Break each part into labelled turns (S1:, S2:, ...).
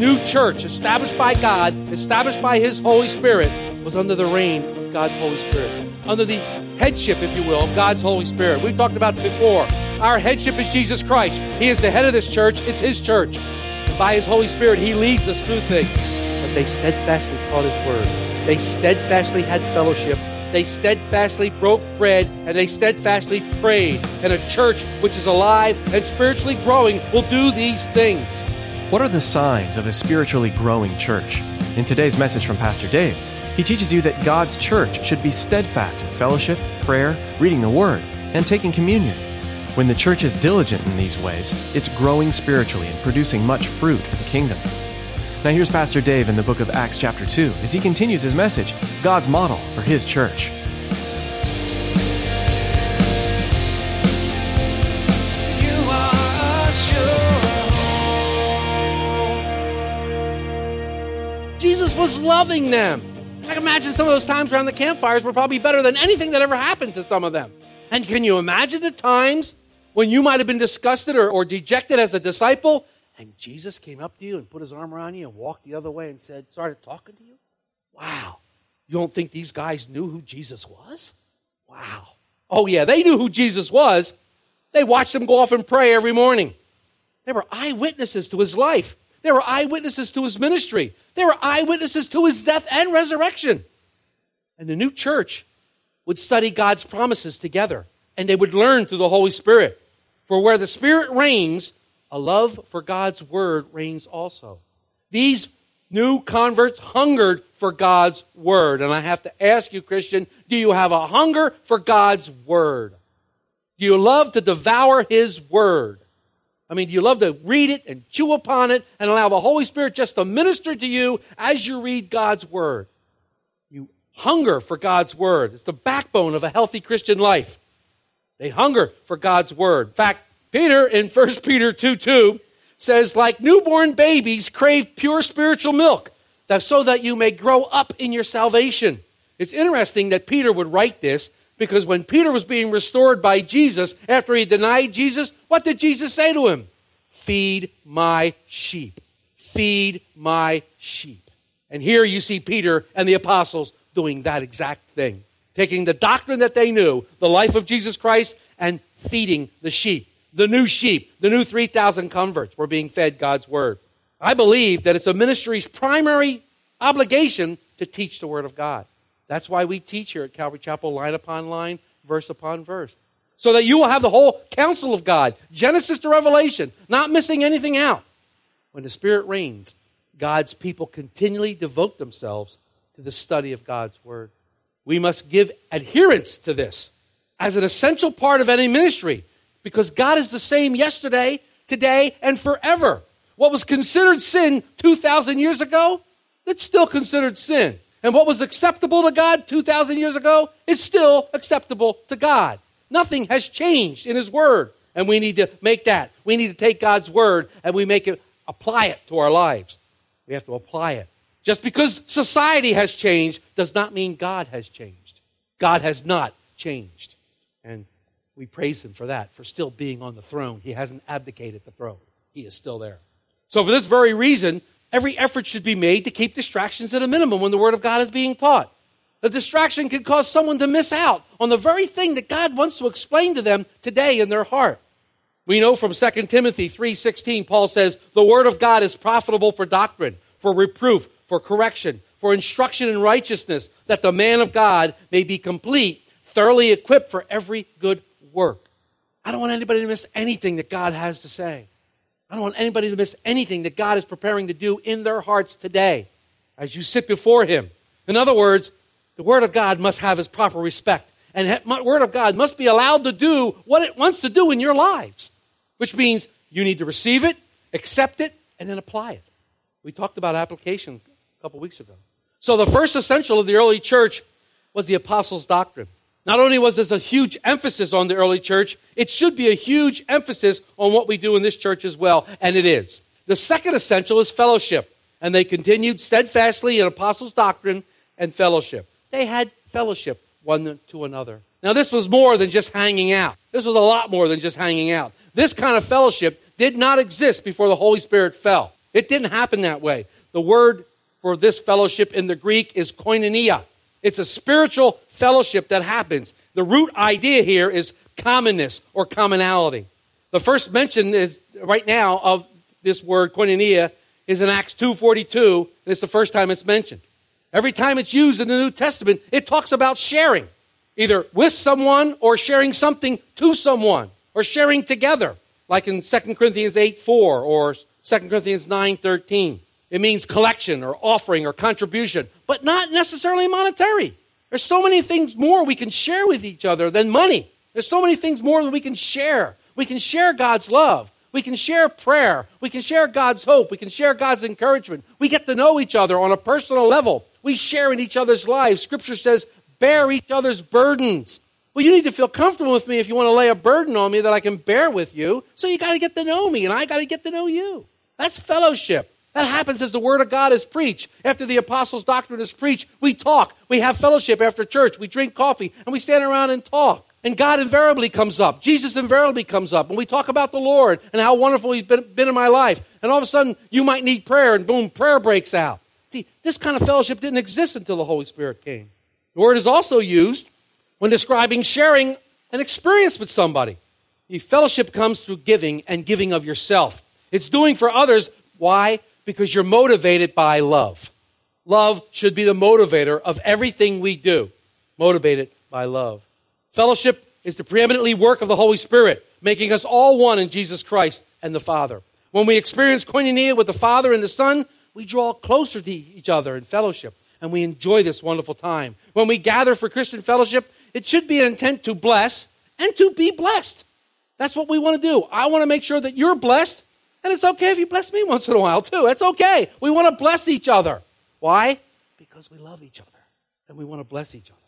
S1: New church, established by God, established by His Holy Spirit, was under the reign of God's Holy Spirit, under the headship, if you will, of God's Holy Spirit. We've talked about before. Our headship is Jesus Christ. He is the head of this church, it's His church. And by His Holy Spirit, He leads us through things. But they steadfastly taught His word, they steadfastly had fellowship. They steadfastly broke bread and they steadfastly prayed. And a church which is alive and spiritually growing will do these things.
S2: What are the signs of a spiritually growing church? In today's message from Pastor Dave, he teaches you that God's church should be steadfast in fellowship, prayer, reading the Word, and taking communion. When the church is diligent in these ways, it's growing spiritually and producing much fruit for the kingdom. Now, here's Pastor Dave in the book of Acts, chapter 2, as he continues his message God's model for his church.
S1: Jesus was loving them. I can imagine some of those times around the campfires were probably better than anything that ever happened to some of them. And can you imagine the times when you might have been disgusted or, or dejected as a disciple, and Jesus came up to you and put his arm around you and walked the other way and said, started talking to you? Wow. You don't think these guys knew who Jesus was? Wow. Oh, yeah, they knew who Jesus was. They watched him go off and pray every morning. They were eyewitnesses to his life. They were eyewitnesses to his ministry. They were eyewitnesses to his death and resurrection. And the new church would study God's promises together, and they would learn through the Holy Spirit. For where the Spirit reigns, a love for God's word reigns also. These new converts hungered for God's word. And I have to ask you, Christian, do you have a hunger for God's word? Do you love to devour His word? I mean, you love to read it and chew upon it and allow the Holy Spirit just to minister to you as you read God's Word? You hunger for God's Word. It's the backbone of a healthy Christian life. They hunger for God's Word. In fact, Peter in 1 Peter 2 2 says, like newborn babies, crave pure spiritual milk, so that you may grow up in your salvation. It's interesting that Peter would write this because when Peter was being restored by Jesus after he denied Jesus, what did Jesus say to him? Feed my sheep. Feed my sheep. And here you see Peter and the apostles doing that exact thing. Taking the doctrine that they knew, the life of Jesus Christ, and feeding the sheep. The new sheep, the new 3,000 converts were being fed God's word. I believe that it's a ministry's primary obligation to teach the word of God. That's why we teach here at Calvary Chapel line upon line, verse upon verse. So that you will have the whole counsel of God, Genesis to Revelation, not missing anything out. When the Spirit reigns, God's people continually devote themselves to the study of God's Word. We must give adherence to this as an essential part of any ministry because God is the same yesterday, today, and forever. What was considered sin 2,000 years ago, it's still considered sin. And what was acceptable to God 2,000 years ago is still acceptable to God. Nothing has changed in His Word. And we need to make that. We need to take God's Word and we make it, apply it to our lives. We have to apply it. Just because society has changed does not mean God has changed. God has not changed. And we praise Him for that, for still being on the throne. He hasn't abdicated the throne, He is still there. So, for this very reason, every effort should be made to keep distractions at a minimum when the Word of God is being taught. A distraction can cause someone to miss out on the very thing that God wants to explain to them today in their heart. We know from 2 Timothy 3:16 Paul says, "The word of God is profitable for doctrine, for reproof, for correction, for instruction in righteousness, that the man of God may be complete, thoroughly equipped for every good work." I don't want anybody to miss anything that God has to say. I don't want anybody to miss anything that God is preparing to do in their hearts today as you sit before Him. In other words, the Word of God must have its proper respect. And the Word of God must be allowed to do what it wants to do in your lives, which means you need to receive it, accept it, and then apply it. We talked about application a couple weeks ago. So the first essential of the early church was the apostles' doctrine. Not only was this a huge emphasis on the early church, it should be a huge emphasis on what we do in this church as well, and it is. The second essential is fellowship, and they continued steadfastly in apostles' doctrine and fellowship. They had fellowship one to another. Now, this was more than just hanging out. This was a lot more than just hanging out. This kind of fellowship did not exist before the Holy Spirit fell. It didn't happen that way. The word for this fellowship in the Greek is koinonia. It's a spiritual fellowship that happens. The root idea here is commonness or commonality. The first mention is right now of this word koinonia is in Acts 2:42, and it's the first time it's mentioned. Every time it's used in the New Testament, it talks about sharing, either with someone or sharing something to someone or sharing together, like in 2 Corinthians 8 4 or 2 Corinthians 9 13. It means collection or offering or contribution, but not necessarily monetary. There's so many things more we can share with each other than money. There's so many things more that we can share. We can share God's love. We can share prayer. We can share God's hope. We can share God's encouragement. We get to know each other on a personal level. We share in each other's lives. Scripture says, bear each other's burdens. Well, you need to feel comfortable with me if you want to lay a burden on me that I can bear with you. So you got to get to know me, and I got to get to know you. That's fellowship. That happens as the Word of God is preached. After the Apostles' doctrine is preached, we talk. We have fellowship after church. We drink coffee, and we stand around and talk. And God invariably comes up. Jesus invariably comes up. And we talk about the Lord and how wonderful He's been, been in my life. And all of a sudden, you might need prayer, and boom, prayer breaks out. See, this kind of fellowship didn't exist until the Holy Spirit came. The word is also used when describing sharing an experience with somebody. The fellowship comes through giving and giving of yourself. It's doing for others. Why? Because you're motivated by love. Love should be the motivator of everything we do, motivated by love. Fellowship is the preeminently work of the Holy Spirit, making us all one in Jesus Christ and the Father. When we experience koinonia with the Father and the Son, we draw closer to each other in fellowship and we enjoy this wonderful time. When we gather for Christian fellowship, it should be an intent to bless and to be blessed. That's what we want to do. I want to make sure that you're blessed, and it's okay if you bless me once in a while too. It's okay. We want to bless each other. Why? Because we love each other and we want to bless each other.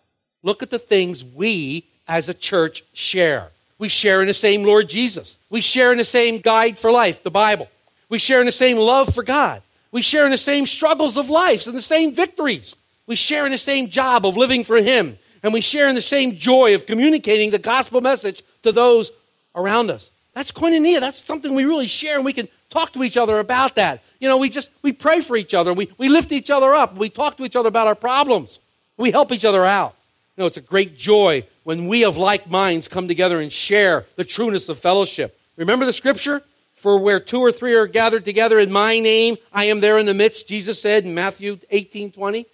S1: Look at the things we as a church share. We share in the same Lord Jesus. We share in the same guide for life, the Bible. We share in the same love for God. We share in the same struggles of life and the same victories. We share in the same job of living for Him. And we share in the same joy of communicating the gospel message to those around us. That's koinonia. That's something we really share, and we can talk to each other about that. You know, we just we pray for each other. We, we lift each other up. We talk to each other about our problems. We help each other out. You know, it's a great joy when we of like minds come together and share the trueness of fellowship. Remember the scripture? For where two or three are gathered together in my name, I am there in the midst, Jesus said in Matthew 18 20.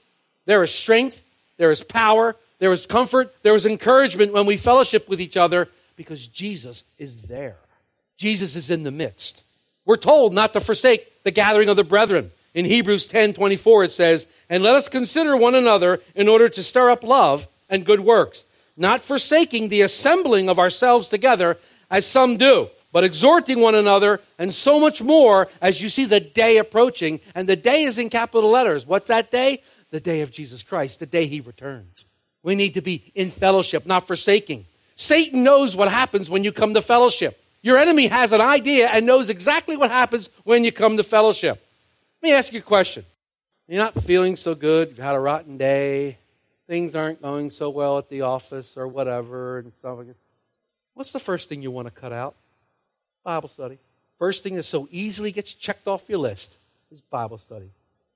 S1: There is strength, there is power, there is comfort, there is encouragement when we fellowship with each other because Jesus is there. Jesus is in the midst. We're told not to forsake the gathering of the brethren. In Hebrews 10 24, it says, And let us consider one another in order to stir up love and good works, not forsaking the assembling of ourselves together as some do but exhorting one another, and so much more as you see the day approaching. And the day is in capital letters. What's that day? The day of Jesus Christ, the day he returns. We need to be in fellowship, not forsaking. Satan knows what happens when you come to fellowship. Your enemy has an idea and knows exactly what happens when you come to fellowship. Let me ask you a question. You're not feeling so good, you've had a rotten day, things aren't going so well at the office or whatever, and stuff like that. What's the first thing you want to cut out? Bible study. First thing that so easily gets checked off your list is Bible study.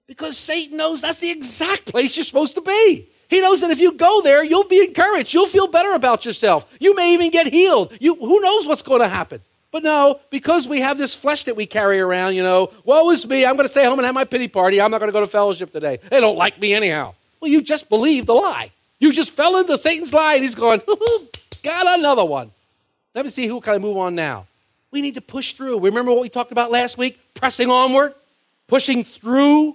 S1: Because Satan knows that's the exact place you're supposed to be. He knows that if you go there, you'll be encouraged. You'll feel better about yourself. You may even get healed. You, who knows what's going to happen? But no, because we have this flesh that we carry around, you know, woe is me. I'm going to stay home and have my pity party. I'm not going to go to fellowship today. They don't like me anyhow. Well, you just believed the lie. You just fell into Satan's lie, and he's going, got another one. Let me see who can I move on now. We need to push through. Remember what we talked about last week? Pressing onward, pushing through.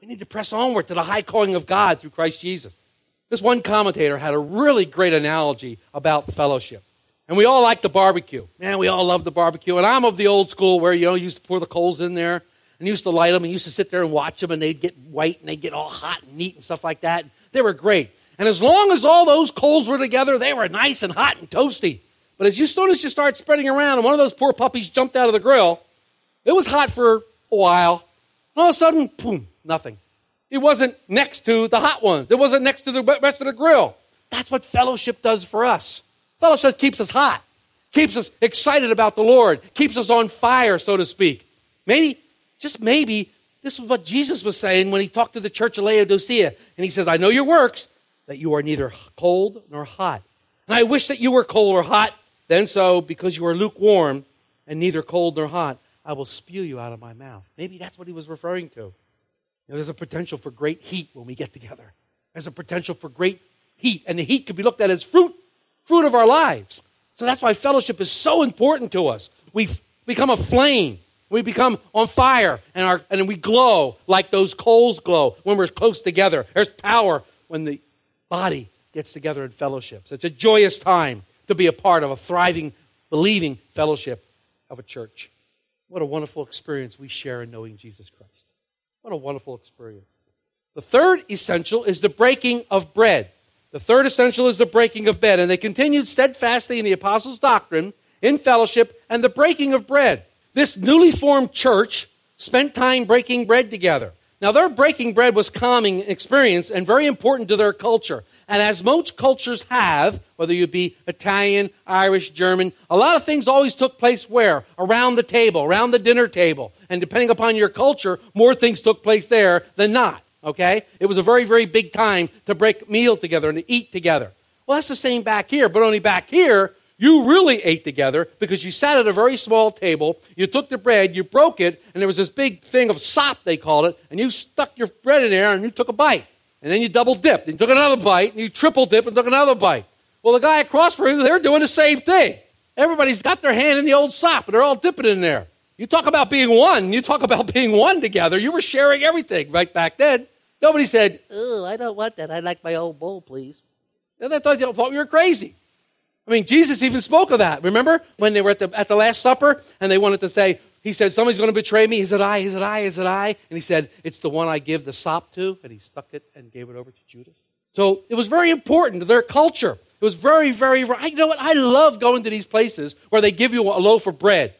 S1: We need to press onward to the high calling of God through Christ Jesus. This one commentator had a really great analogy about fellowship. And we all like the barbecue. Man, we all love the barbecue. And I'm of the old school where, you know, you used to pour the coals in there and used to light them and used to sit there and watch them and they'd get white and they'd get all hot and neat and stuff like that. They were great. And as long as all those coals were together, they were nice and hot and toasty. But as you, soon as you start spreading around and one of those poor puppies jumped out of the grill, it was hot for a while. All of a sudden, boom, nothing. It wasn't next to the hot ones. It wasn't next to the rest of the grill. That's what fellowship does for us. Fellowship keeps us hot, keeps us excited about the Lord, keeps us on fire, so to speak. Maybe, just maybe, this is what Jesus was saying when he talked to the church of Laodicea. And he says, I know your works, that you are neither cold nor hot. And I wish that you were cold or hot. Then so, because you are lukewarm and neither cold nor hot, I will spew you out of my mouth. Maybe that's what he was referring to. You know, there's a potential for great heat when we get together. There's a potential for great heat, and the heat could be looked at as fruit, fruit of our lives. So that's why fellowship is so important to us. We become a flame. We become on fire, and, our, and we glow like those coals glow when we're close together. There's power when the body gets together in fellowships. It's a joyous time to be a part of a thriving, believing fellowship of a church. What a wonderful experience we share in knowing Jesus Christ. What a wonderful experience. The third essential is the breaking of bread. The third essential is the breaking of bread. And they continued steadfastly in the apostles' doctrine, in fellowship, and the breaking of bread. This newly formed church spent time breaking bread together. Now, their breaking bread was calming experience and very important to their culture. And as most cultures have, whether you be Italian, Irish, German, a lot of things always took place where? Around the table, around the dinner table. And depending upon your culture, more things took place there than not. Okay? It was a very, very big time to break meal together and to eat together. Well, that's the same back here, but only back here, you really ate together because you sat at a very small table, you took the bread, you broke it, and there was this big thing of sop, they called it, and you stuck your bread in there and you took a bite. And then you double dipped and took another bite, and you triple dipped and took another bite. Well, the guy across from you, they're doing the same thing. Everybody's got their hand in the old sop, and they're all dipping in there. You talk about being one, you talk about being one together. You were sharing everything right back then. Nobody said, Oh, I don't want that. I'd like my own bowl, please. And they thought, they thought you were crazy. I mean, Jesus even spoke of that. Remember when they were at the, at the Last Supper and they wanted to say, He said, Somebody's going to betray me. Is it I? Is it I? Is it I? And he said, It's the one I give the sop to. And he stuck it and gave it over to Judas. So it was very important to their culture. It was very, very, you know what? I love going to these places where they give you a loaf of bread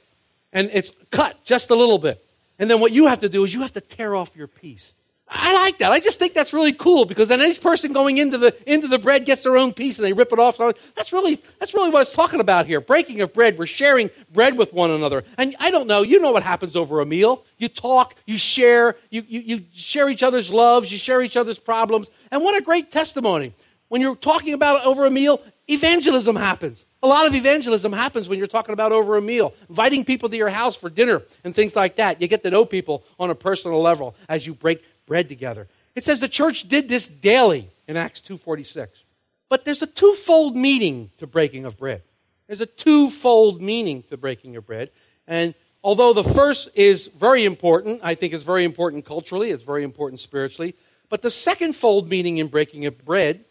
S1: and it's cut just a little bit. And then what you have to do is you have to tear off your piece. I like that. I just think that's really cool because then each person going into the into the bread gets their own piece and they rip it off. That's really that's really what it's talking about here. Breaking of bread. We're sharing bread with one another. And I don't know. You know what happens over a meal. You talk. You share. You you, you share each other's loves. You share each other's problems. And what a great testimony when you're talking about over a meal. Evangelism happens. A lot of evangelism happens when you're talking about over a meal, inviting people to your house for dinner and things like that. You get to know people on a personal level as you break bread together. It says the church did this daily in Acts 2:46. But there's a twofold meaning to breaking of bread. There's a twofold meaning to breaking of bread. And although the first is very important, I think it's very important culturally, it's very important spiritually, but the second fold meaning in breaking of bread,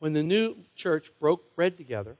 S1: when the new church broke bread together,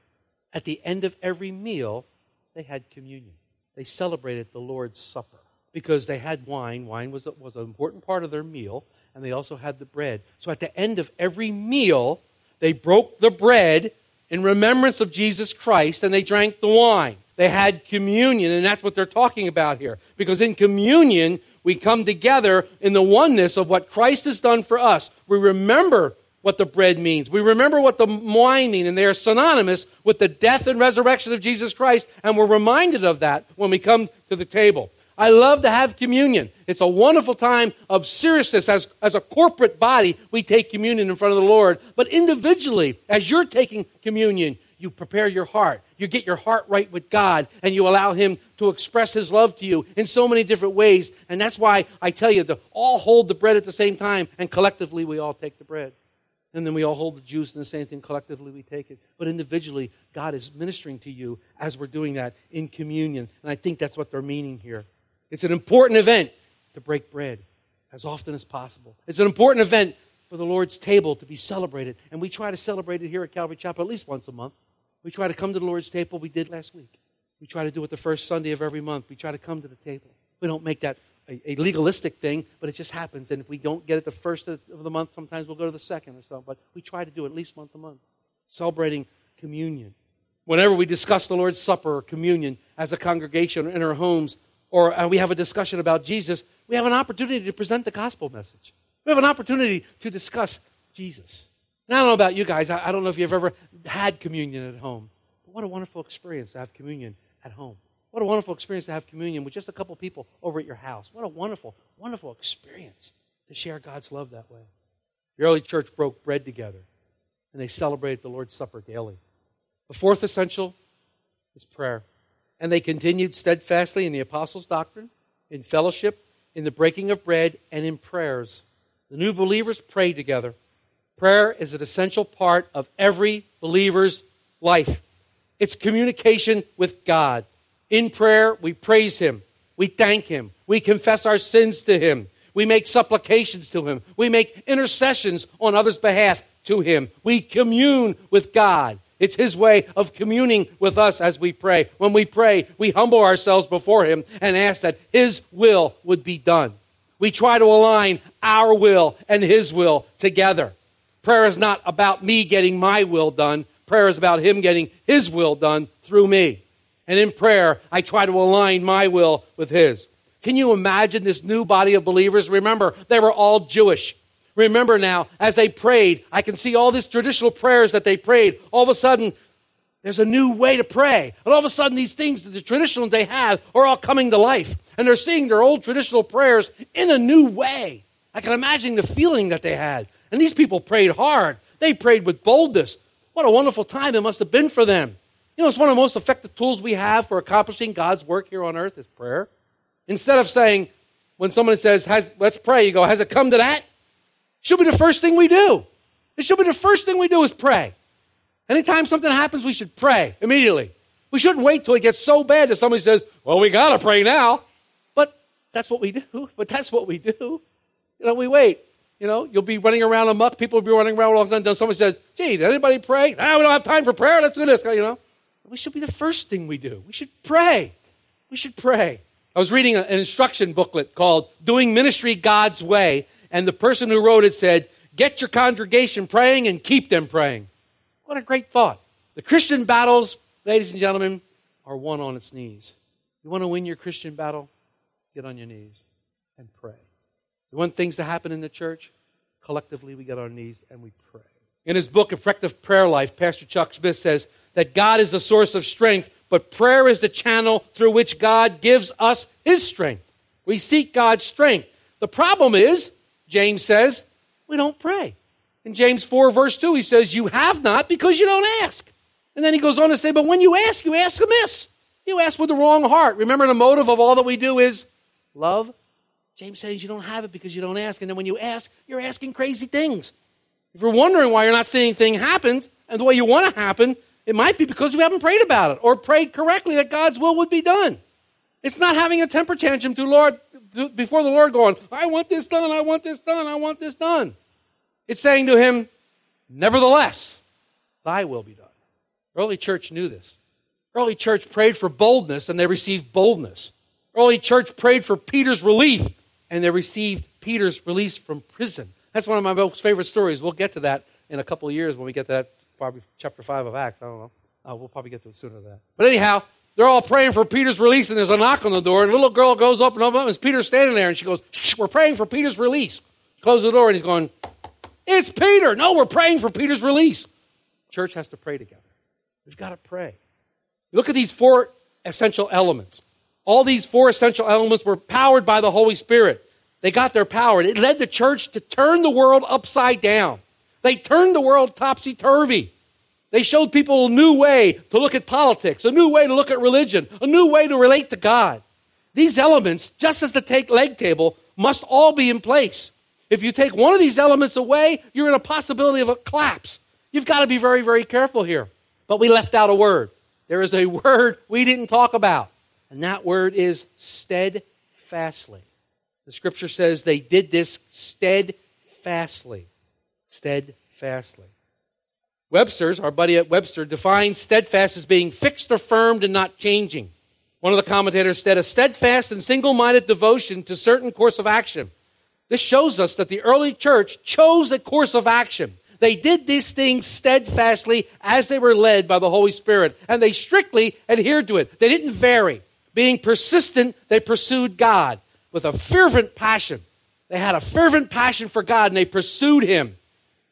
S1: at the end of every meal, they had communion. They celebrated the Lord's Supper because they had wine. Wine was, was an important part of their meal, and they also had the bread. So at the end of every meal, they broke the bread in remembrance of Jesus Christ, and they drank the wine. They had communion, and that's what they're talking about here. Because in communion, we come together in the oneness of what Christ has done for us. We remember what the bread means. We remember what the wine means, and they are synonymous with the death and resurrection of Jesus Christ, and we're reminded of that when we come to the table. I love to have communion. It's a wonderful time of seriousness. As, as a corporate body, we take communion in front of the Lord. But individually, as you're taking communion, you prepare your heart. You get your heart right with God, and you allow Him to express His love to you in so many different ways. And that's why I tell you to all hold the bread at the same time, and collectively we all take the bread. And then we all hold the juice and the same thing. Collectively, we take it. But individually, God is ministering to you as we're doing that in communion. And I think that's what they're meaning here. It's an important event to break bread as often as possible. It's an important event for the Lord's table to be celebrated. And we try to celebrate it here at Calvary Chapel at least once a month. We try to come to the Lord's table. We did last week. We try to do it the first Sunday of every month. We try to come to the table. We don't make that a, a legalistic thing, but it just happens. And if we don't get it the first of the month, sometimes we'll go to the second or so. But we try to do it at least once a month, celebrating communion. Whenever we discuss the Lord's Supper or communion as a congregation or in our homes, or uh, we have a discussion about Jesus, we have an opportunity to present the gospel message. We have an opportunity to discuss Jesus. And I don't know about you guys. I, I don't know if you've ever had communion at home. But what a wonderful experience to have communion at home. What a wonderful experience to have communion with just a couple people over at your house. What a wonderful, wonderful experience to share God's love that way. The early church broke bread together, and they celebrated the Lord's Supper daily. The fourth essential is prayer. And they continued steadfastly in the apostles' doctrine, in fellowship, in the breaking of bread, and in prayers. The new believers prayed together. Prayer is an essential part of every believer's life. It's communication with God. In prayer, we praise Him. We thank Him. We confess our sins to Him. We make supplications to Him. We make intercessions on others' behalf to Him. We commune with God. It's His way of communing with us as we pray. When we pray, we humble ourselves before Him and ask that His will would be done. We try to align our will and His will together. Prayer is not about me getting my will done. Prayer is about Him getting His will done through me. And in prayer, I try to align my will with His. Can you imagine this new body of believers? Remember, they were all Jewish. Remember now, as they prayed, I can see all these traditional prayers that they prayed. All of a sudden, there's a new way to pray. And all of a sudden, these things, that the traditional they had, are all coming to life. And they're seeing their old traditional prayers in a new way. I can imagine the feeling that they had. And these people prayed hard. They prayed with boldness. What a wonderful time it must have been for them. You know, it's one of the most effective tools we have for accomplishing God's work here on earth is prayer. Instead of saying, when someone says, let's pray, you go, has it come to that? Should be the first thing we do. It should be the first thing we do is pray. Anytime something happens, we should pray immediately. We shouldn't wait till it gets so bad that somebody says, well, we got to pray now. But that's what we do. But that's what we do. You know, we wait. You know, you'll be running around amok. People will be running around all of a sudden. Someone says, gee, did anybody pray? Ah, we don't have time for prayer. Let's do this. You know, we should be the first thing we do. We should pray. We should pray. I was reading an instruction booklet called Doing Ministry God's Way, and the person who wrote it said, Get your congregation praying and keep them praying. What a great thought. The Christian battles, ladies and gentlemen, are won on its knees. You want to win your Christian battle? Get on your knees and pray. You want things to happen in the church? Collectively, we get on our knees and we pray. In his book, Effective Prayer Life, Pastor Chuck Smith says that God is the source of strength, but prayer is the channel through which God gives us his strength. We seek God's strength. The problem is, James says, we don't pray. In James 4, verse 2, he says, You have not because you don't ask. And then he goes on to say, But when you ask, you ask amiss. You ask with the wrong heart. Remember, the motive of all that we do is love. James says you don't have it because you don't ask. And then when you ask, you're asking crazy things. If you're wondering why you're not seeing things happen and the way you want to happen, it might be because you haven't prayed about it or prayed correctly that God's will would be done. It's not having a temper tantrum to Lord before the Lord going, I want this done, I want this done, I want this done. It's saying to him, Nevertheless, thy will be done. Early church knew this. Early church prayed for boldness and they received boldness. Early church prayed for Peter's relief and they received Peter's release from prison. That's one of my most favorite stories. We'll get to that in a couple of years when we get to that, probably chapter 5 of Acts. I don't know. Uh, we'll probably get to it sooner than that. But anyhow, they're all praying for Peter's release, and there's a knock on the door, and a little girl goes up and up, and Peter's standing there, and she goes, We're praying for Peter's release. Close the door, and he's going, It's Peter. No, we're praying for Peter's release. Church has to pray together. We've got to pray. Look at these four essential elements. All these four essential elements were powered by the Holy Spirit. They got their power. It led the church to turn the world upside down. They turned the world topsy turvy. They showed people a new way to look at politics, a new way to look at religion, a new way to relate to God. These elements, just as the take leg table, must all be in place. If you take one of these elements away, you're in a possibility of a collapse. You've got to be very, very careful here. But we left out a word. There is a word we didn't talk about, and that word is steadfastly. The scripture says they did this steadfastly. steadfastly. Webster's, our buddy at Webster, defines steadfast as being fixed or firmed and not changing. One of the commentators said, a steadfast and single minded devotion to certain course of action. This shows us that the early church chose a course of action. They did these things steadfastly as they were led by the Holy Spirit, and they strictly adhered to it. They didn't vary. Being persistent, they pursued God with a fervent passion. They had a fervent passion for God, and they pursued Him.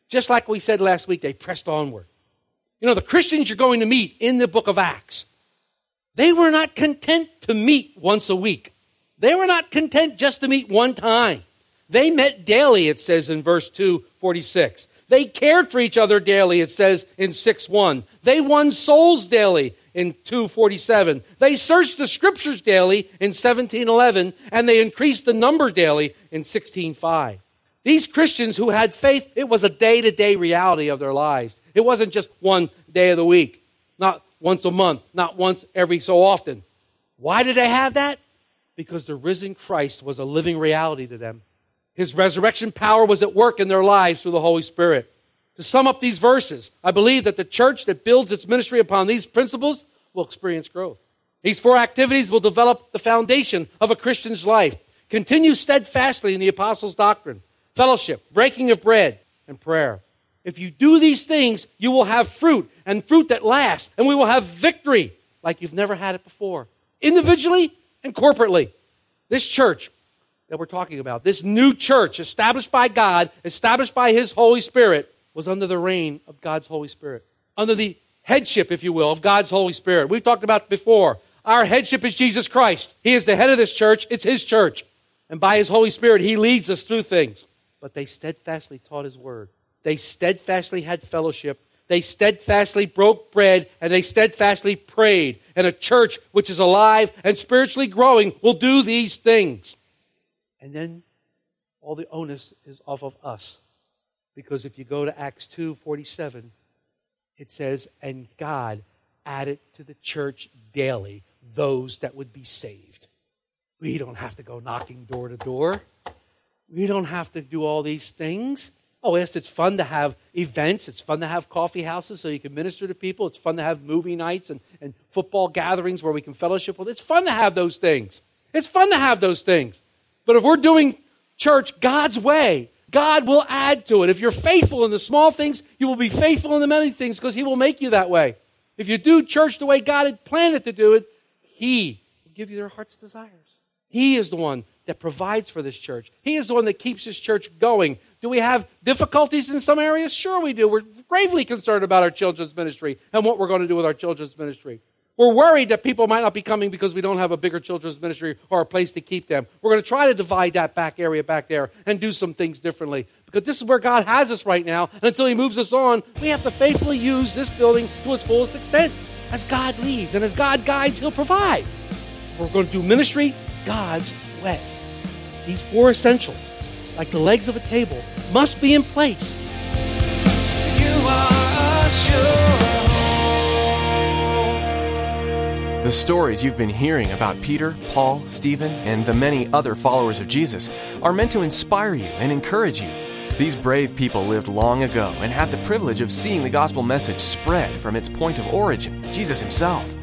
S1: Just like we said last week, they pressed onward. You know, the Christians you're going to meet in the book of Acts, they were not content to meet once a week. They were not content just to meet one time. They met daily, it says in verse 246. They cared for each other daily, it says in 6 1. They won souls daily in 247. They searched the scriptures daily in 1711, and they increased the number daily in 1605. These Christians who had faith, it was a day to day reality of their lives. It wasn't just one day of the week, not once a month, not once every so often. Why did they have that? Because the risen Christ was a living reality to them. His resurrection power was at work in their lives through the Holy Spirit. To sum up these verses, I believe that the church that builds its ministry upon these principles will experience growth. These four activities will develop the foundation of a Christian's life. Continue steadfastly in the apostles' doctrine, fellowship, breaking of bread, and prayer. If you do these things, you will have fruit, and fruit that lasts, and we will have victory like you've never had it before, individually and corporately. This church that we're talking about, this new church established by God, established by His Holy Spirit, was under the reign of God's Holy Spirit, under the headship, if you will, of God's Holy Spirit. We've talked about before. Our headship is Jesus Christ. He is the head of this church. It's His church. And by His Holy Spirit, He leads us through things. But they steadfastly taught His word. They steadfastly had fellowship. They steadfastly broke bread and they steadfastly prayed. And a church which is alive and spiritually growing will do these things. And then all the onus is off of us. Because if you go to Acts 2:47, it says, "And God added to the church daily those that would be saved." We don't have to go knocking door to door. We don't have to do all these things. Oh, yes, it's fun to have events. It's fun to have coffee houses so you can minister to people. It's fun to have movie nights and, and football gatherings where we can fellowship with. It's fun to have those things. It's fun to have those things. But if we're doing church God's way, God will add to it. If you're faithful in the small things, you will be faithful in the many things because He will make you that way. If you do church the way God had planned it to do it, He will give you their heart's desires. He is the one that provides for this church. He is the one that keeps this church going. Do we have difficulties in some areas? Sure, we do. We're gravely concerned about our children's ministry and what we're going to do with our children's ministry. We're worried that people might not be coming because we don't have a bigger children's ministry or a place to keep them. We're going to try to divide that back area back there and do some things differently because this is where God has us right now. And until He moves us on, we have to faithfully use this building to its fullest extent. As God leads and as God guides, He'll provide. We're going to do ministry God's way. These four essentials, like the legs of a table, must be in place.
S3: You are a sure.
S2: The stories you've been hearing about Peter, Paul, Stephen, and the many other followers of Jesus are meant to inspire you and encourage you. These brave people lived long ago and had the privilege of seeing the gospel message spread from its point of origin, Jesus himself.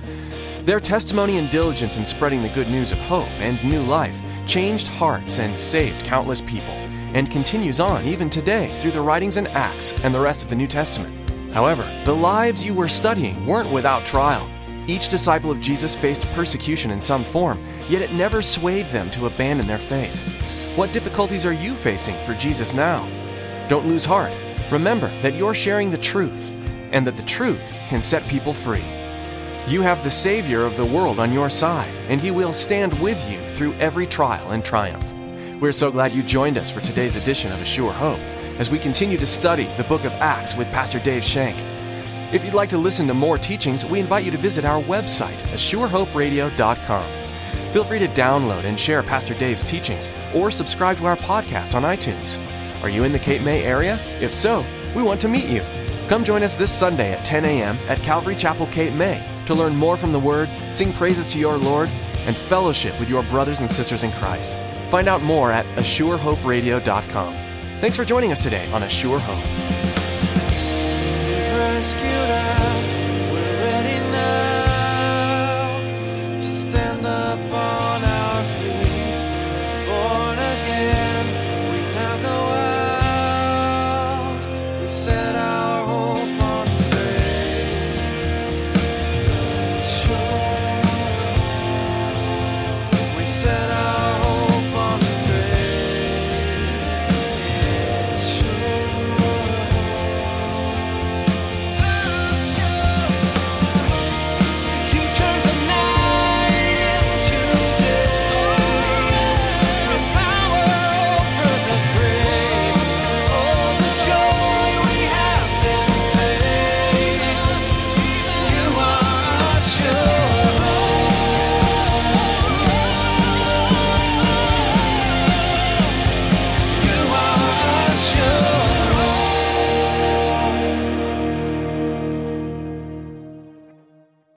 S2: Their testimony and diligence in spreading the good news of hope and new life changed hearts and saved countless people, and continues on even today through the writings and Acts and the rest of the New Testament. However, the lives you were studying weren't without trial. Each disciple of Jesus faced persecution in some form, yet it never swayed them to abandon their faith. What difficulties are you facing for Jesus now? Don't lose heart. Remember that you're sharing the truth, and that the truth can set people free. You have the Savior of the world on your side, and He will stand with you through every trial and triumph. We're so glad you joined us for today's edition of A Sure Hope as we continue to study the book of Acts with Pastor Dave Shank. If you'd like to listen to more teachings, we invite you to visit our website, ASureHopeRadio.com. Feel free to download and share Pastor Dave's teachings or subscribe to our podcast on iTunes. Are you in the Cape May area? If so, we want to meet you. Come join us this Sunday at 10 a.m. at Calvary Chapel, Cape May to learn more from the Word, sing praises to your Lord, and fellowship with your brothers and sisters in Christ. Find out more at ASureHopeRadio.com. Thanks for joining us today on A Sure
S3: Hope.